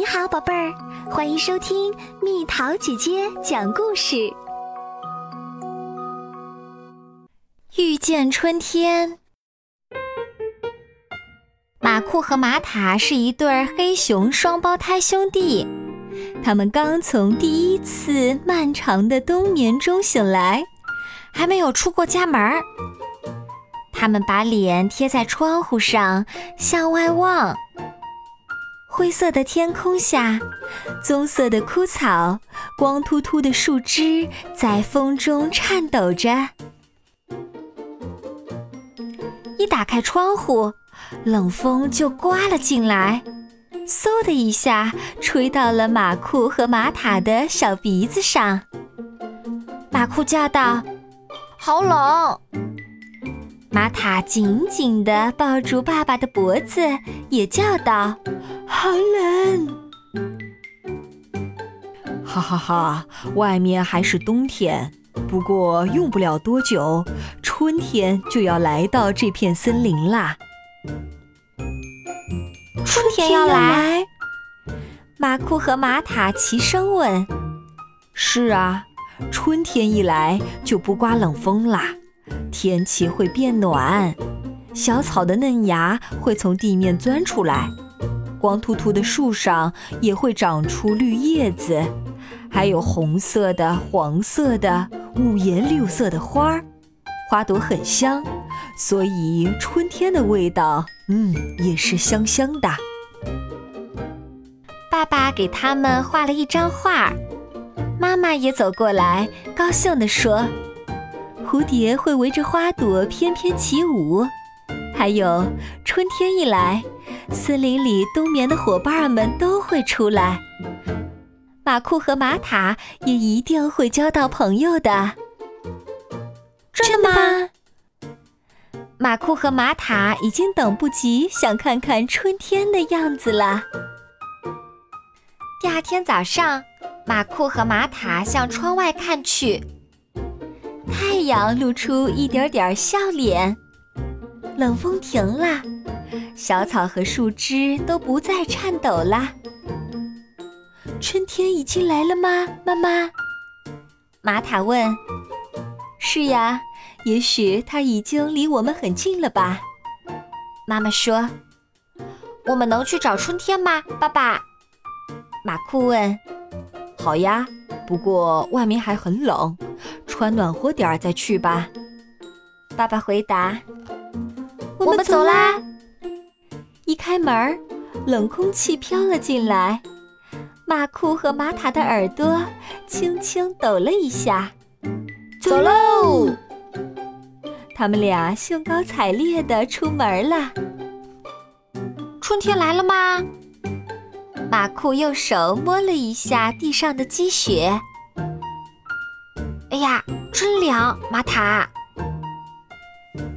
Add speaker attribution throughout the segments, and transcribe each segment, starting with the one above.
Speaker 1: 你好，宝贝儿，欢迎收听蜜桃姐姐讲故事。
Speaker 2: 遇见春天，马库和马塔是一对黑熊双胞胎兄弟，他们刚从第一次漫长的冬眠中醒来，还没有出过家门儿。他们把脸贴在窗户上，向外望。灰色的天空下，棕色的枯草，光秃秃的树枝在风中颤抖着。一打开窗户，冷风就刮了进来，嗖的一下吹到了马库和马塔的小鼻子上。马库叫道：“
Speaker 3: 好冷！”
Speaker 2: 马塔紧紧地抱住爸爸的脖子，也叫道：“
Speaker 4: 好冷！”
Speaker 5: 哈哈哈，外面还是冬天，不过用不了多久，春天就要来到这片森林啦。
Speaker 2: 春天要来？马库和马塔齐声问：“
Speaker 5: 是啊，春天一来就不刮冷风啦。”天气会变暖，小草的嫩芽会从地面钻出来，光秃秃的树上也会长出绿叶子，还有红色的、黄色的、五颜六色的花儿，花朵很香，所以春天的味道，嗯，也是香香的。
Speaker 2: 爸爸给他们画了一张画，妈妈也走过来，高兴地说。蝴蝶会围着花朵翩翩起舞，还有春天一来，森林里冬眠的伙伴们都会出来。马库和马塔也一定会交到朋友的。
Speaker 3: 真的吗？
Speaker 2: 马库和马塔已经等不及想看看春天的样子了。第二天早上，马库和马塔向窗外看去。太阳露出一点点笑脸，冷风停了，小草和树枝都不再颤抖啦。
Speaker 4: 春天已经来了吗，妈妈？
Speaker 2: 玛塔问。
Speaker 4: 是呀，也许它已经离我们很近了吧？
Speaker 2: 妈妈说。
Speaker 3: 我们能去找春天吗，爸爸？
Speaker 2: 马库问。
Speaker 5: 好呀，不过外面还很冷。穿暖和点儿再去吧，
Speaker 2: 爸爸回答。
Speaker 3: 我们走啦！
Speaker 2: 开门，冷空气飘了进来，马库和玛塔的耳朵轻轻抖了一下。
Speaker 3: 走喽！
Speaker 2: 他们俩兴高采烈地出门了。
Speaker 3: 春天来了吗？
Speaker 2: 马库用手摸了一下地上的积雪。
Speaker 3: 哎呀，真凉！玛塔，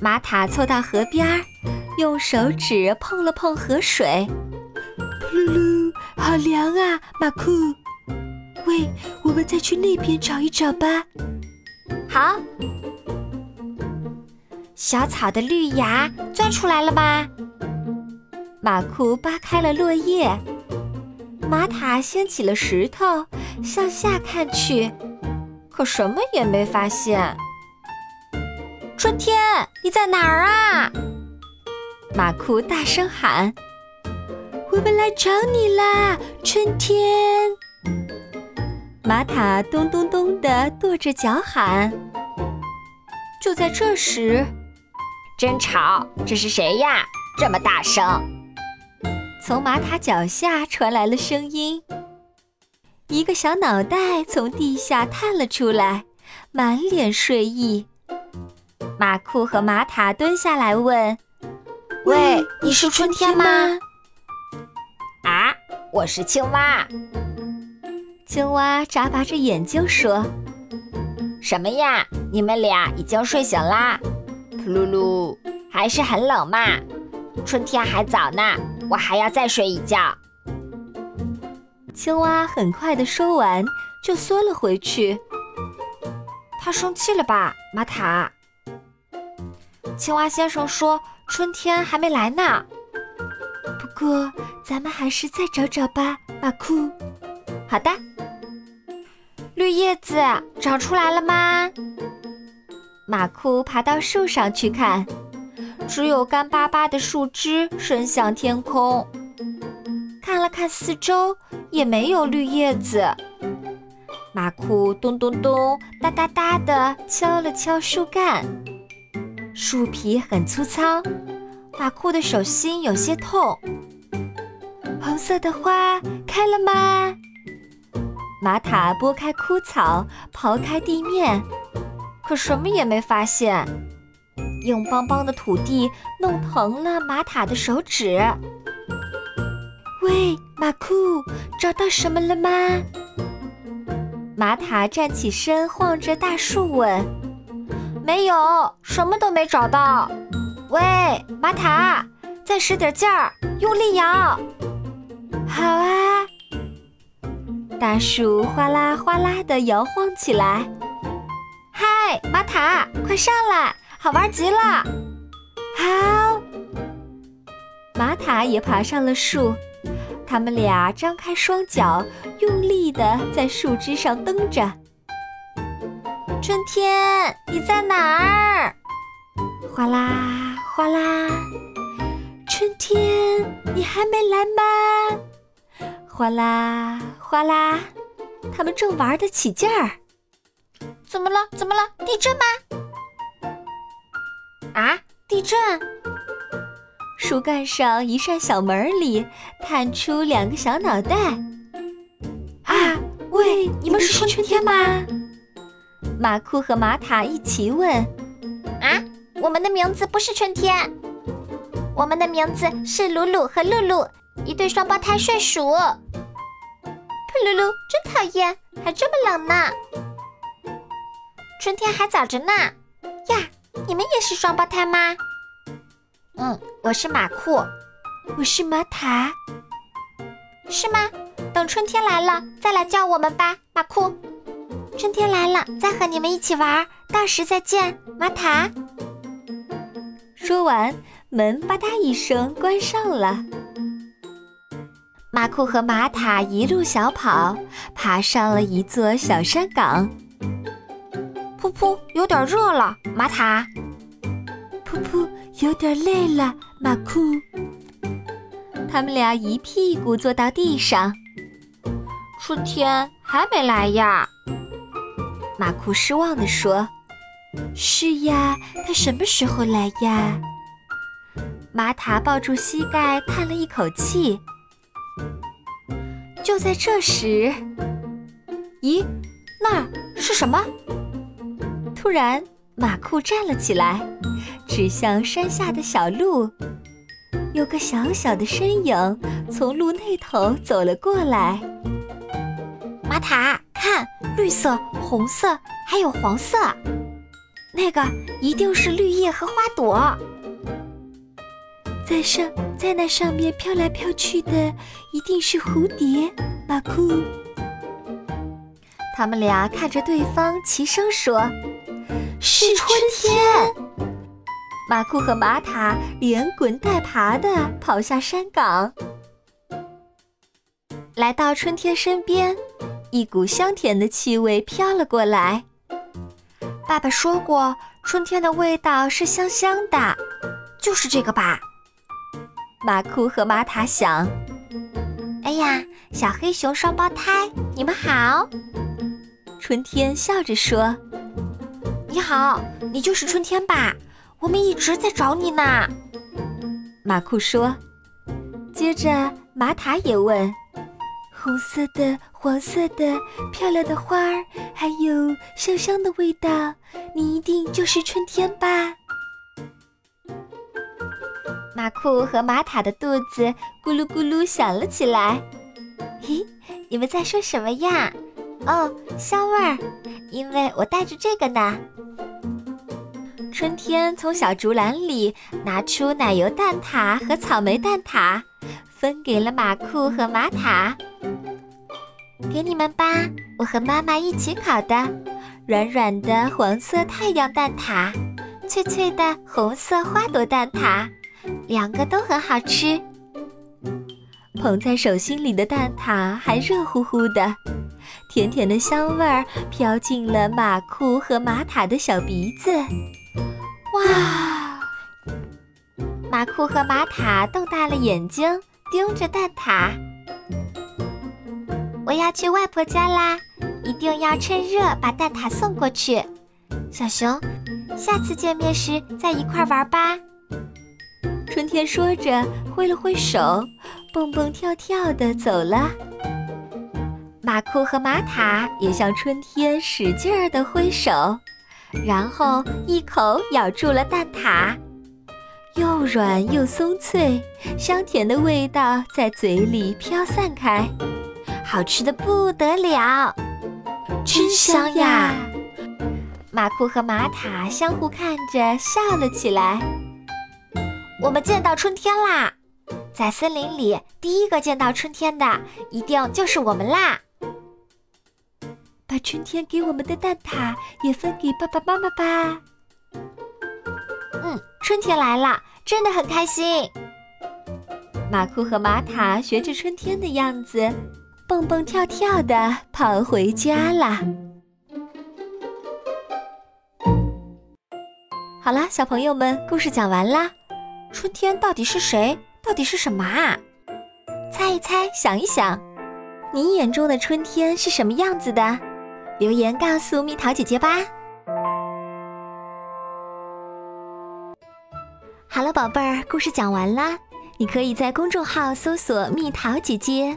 Speaker 2: 玛塔凑到河边儿，用手指碰了碰河水，
Speaker 4: 噗噜噜，好凉啊！马库，喂，我们再去那边找一找吧。
Speaker 3: 好，小草的绿芽钻出来了吧？
Speaker 2: 马库扒开了落叶，玛塔掀起了石头，向下看去。
Speaker 3: 可什么也没发现。春天，你在哪儿啊？
Speaker 2: 马库大声喊：“
Speaker 4: 我们来找你啦，春天！”
Speaker 2: 玛塔咚咚咚地跺着脚喊。
Speaker 3: 就在这时，
Speaker 6: 真吵！这是谁呀？这么大声！
Speaker 2: 从玛塔脚下传来了声音。一个小脑袋从地下探了出来，满脸睡意。马库和玛塔蹲下来问：“
Speaker 3: 喂，你是春天吗？”“
Speaker 6: 啊，我是青蛙。”
Speaker 2: 青蛙眨巴着眼睛说：“
Speaker 6: 什么呀？你们俩已经睡醒啦？”“噗噜噜，还是很冷嘛。春天还早呢，我还要再睡一觉。”
Speaker 2: 青蛙很快的说完，就缩了回去。
Speaker 3: 他生气了吧，玛塔？青蛙先生说：“春天还没来呢。”
Speaker 4: 不过咱们还是再找找吧，马库。
Speaker 3: 好的。绿叶子长出来了吗？
Speaker 2: 马库爬到树上去看，
Speaker 3: 只有干巴巴的树枝伸向天空。看了看四周，也没有绿叶子。马库咚咚咚、哒哒哒的敲了敲树干，树皮很粗糙，马库的手心有些痛。
Speaker 4: 红色的花开了吗？
Speaker 2: 玛塔拨开枯草，刨开地面，
Speaker 3: 可什么也没发现。硬邦邦的土地弄疼了玛塔的手指。
Speaker 4: 喂，马库，找到什么了吗？
Speaker 2: 玛塔站起身，晃着大树问：“
Speaker 3: 没有，什么都没找到。”喂，玛塔，再使点劲儿，用力摇。
Speaker 4: 好啊。
Speaker 2: 大树哗啦哗啦地摇晃起来。
Speaker 3: 嗨，玛塔，快上来，好玩极了！
Speaker 4: 好，
Speaker 2: 玛塔也爬上了树。他们俩张开双脚，用力地在树枝上蹬着。
Speaker 3: 春天，你在哪儿？
Speaker 2: 哗啦哗啦，
Speaker 4: 春天，你还没来吗？
Speaker 2: 哗啦哗啦，他们正玩得起劲儿。
Speaker 3: 怎么了？怎么了？地震吗？啊，地震！
Speaker 2: 树干上一扇小门里探出两个小脑袋。
Speaker 4: 啊，喂，你们是说春天吗？
Speaker 2: 马库和玛塔一起问。
Speaker 3: 啊，我们的名字不是春天，我们的名字是鲁鲁和露露，一对双胞胎睡鼠。噜噜，真讨厌，还这么冷呢。春天还早着呢。呀，你们也是双胞胎吗？嗯，我是马库，
Speaker 4: 我是玛塔。
Speaker 3: 是吗？等春天来了再来叫我们吧，马库。春天来了再和你们一起玩，到时再见，玛塔。
Speaker 2: 说完，门吧嗒一声关上了。马库和玛塔一路小跑，爬上了一座小山岗。
Speaker 3: 噗噗，有点热了，玛塔。
Speaker 4: 噗噗，有点累了，马库。
Speaker 2: 他们俩一屁股坐到地上。
Speaker 3: 春天还没来呀？
Speaker 2: 马库失望地说：“
Speaker 4: 是呀，他什么时候来呀？”
Speaker 2: 玛塔抱住膝盖，叹了一口气。就在这时，
Speaker 3: 咦，那儿是什么？
Speaker 2: 突然，马库站了起来，指向山下的小路。有个小小的身影从路那头走了过来。
Speaker 3: 玛塔，看，绿色、红色，还有黄色，那个一定是绿叶和花朵。
Speaker 4: 在上，在那上面飘来飘去的，一定是蝴蝶。马库，
Speaker 2: 他们俩看着对方，齐声说：“
Speaker 3: 是春天！”
Speaker 2: 马库和玛塔连滚带爬的跑下山岗，来到春天身边，一股香甜的气味飘了过来。
Speaker 3: 爸爸说过，春天的味道是香香的，就是这个吧。
Speaker 2: 马库和玛塔想：“
Speaker 3: 哎呀，小黑熊双胞胎，你们好！”
Speaker 2: 春天笑着说：“
Speaker 3: 你好，你就是春天吧？我们一直在找你呢。”
Speaker 2: 马库说。接着，玛塔也问：“
Speaker 4: 红色的、黄色的、漂亮的花儿，还有香香的味道，你一定就是春天吧？”
Speaker 2: 马库和玛塔的肚子咕噜咕噜响了起来。
Speaker 3: 咦，你们在说什么呀？哦，香味儿，因为我带着这个呢。
Speaker 2: 春天从小竹篮里拿出奶油蛋挞和草莓蛋挞，分给了马库和玛塔。
Speaker 3: 给你们吧，我和妈妈一起烤的，软软的黄色太阳蛋挞，脆脆的红色花朵蛋挞。两个都很好吃，
Speaker 2: 捧在手心里的蛋挞还热乎乎的，甜甜的香味儿飘进了马库和玛塔的小鼻子。哇！
Speaker 3: 马库和玛塔瞪大了眼睛，盯着蛋挞。我要去外婆家啦，一定要趁热把蛋挞送过去。小熊，下次见面时再一块玩吧。
Speaker 2: 春天说着，挥了挥手，蹦蹦跳跳的走了。马库和玛塔也向春天使劲儿的挥手，然后一口咬住了蛋挞，又软又松脆，香甜的味道在嘴里飘散开，好吃的不得了，
Speaker 3: 真香呀！
Speaker 2: 马库和玛塔相互看着笑了起来。
Speaker 3: 我们见到春天啦！在森林里，第一个见到春天的一定就是我们啦！
Speaker 4: 把春天给我们的蛋挞也分给爸爸妈妈吧。
Speaker 3: 嗯，春天来了，真的很开心。
Speaker 2: 马库和玛塔学着春天的样子，蹦蹦跳跳的跑回家啦。好啦，小朋友们，故事讲完啦。春天到底是谁？到底是什么啊？猜一猜，想一想，你眼中的春天是什么样子的？留言告诉蜜桃姐姐吧。好了，宝贝儿，故事讲完啦。你可以在公众号搜索“蜜桃姐姐”，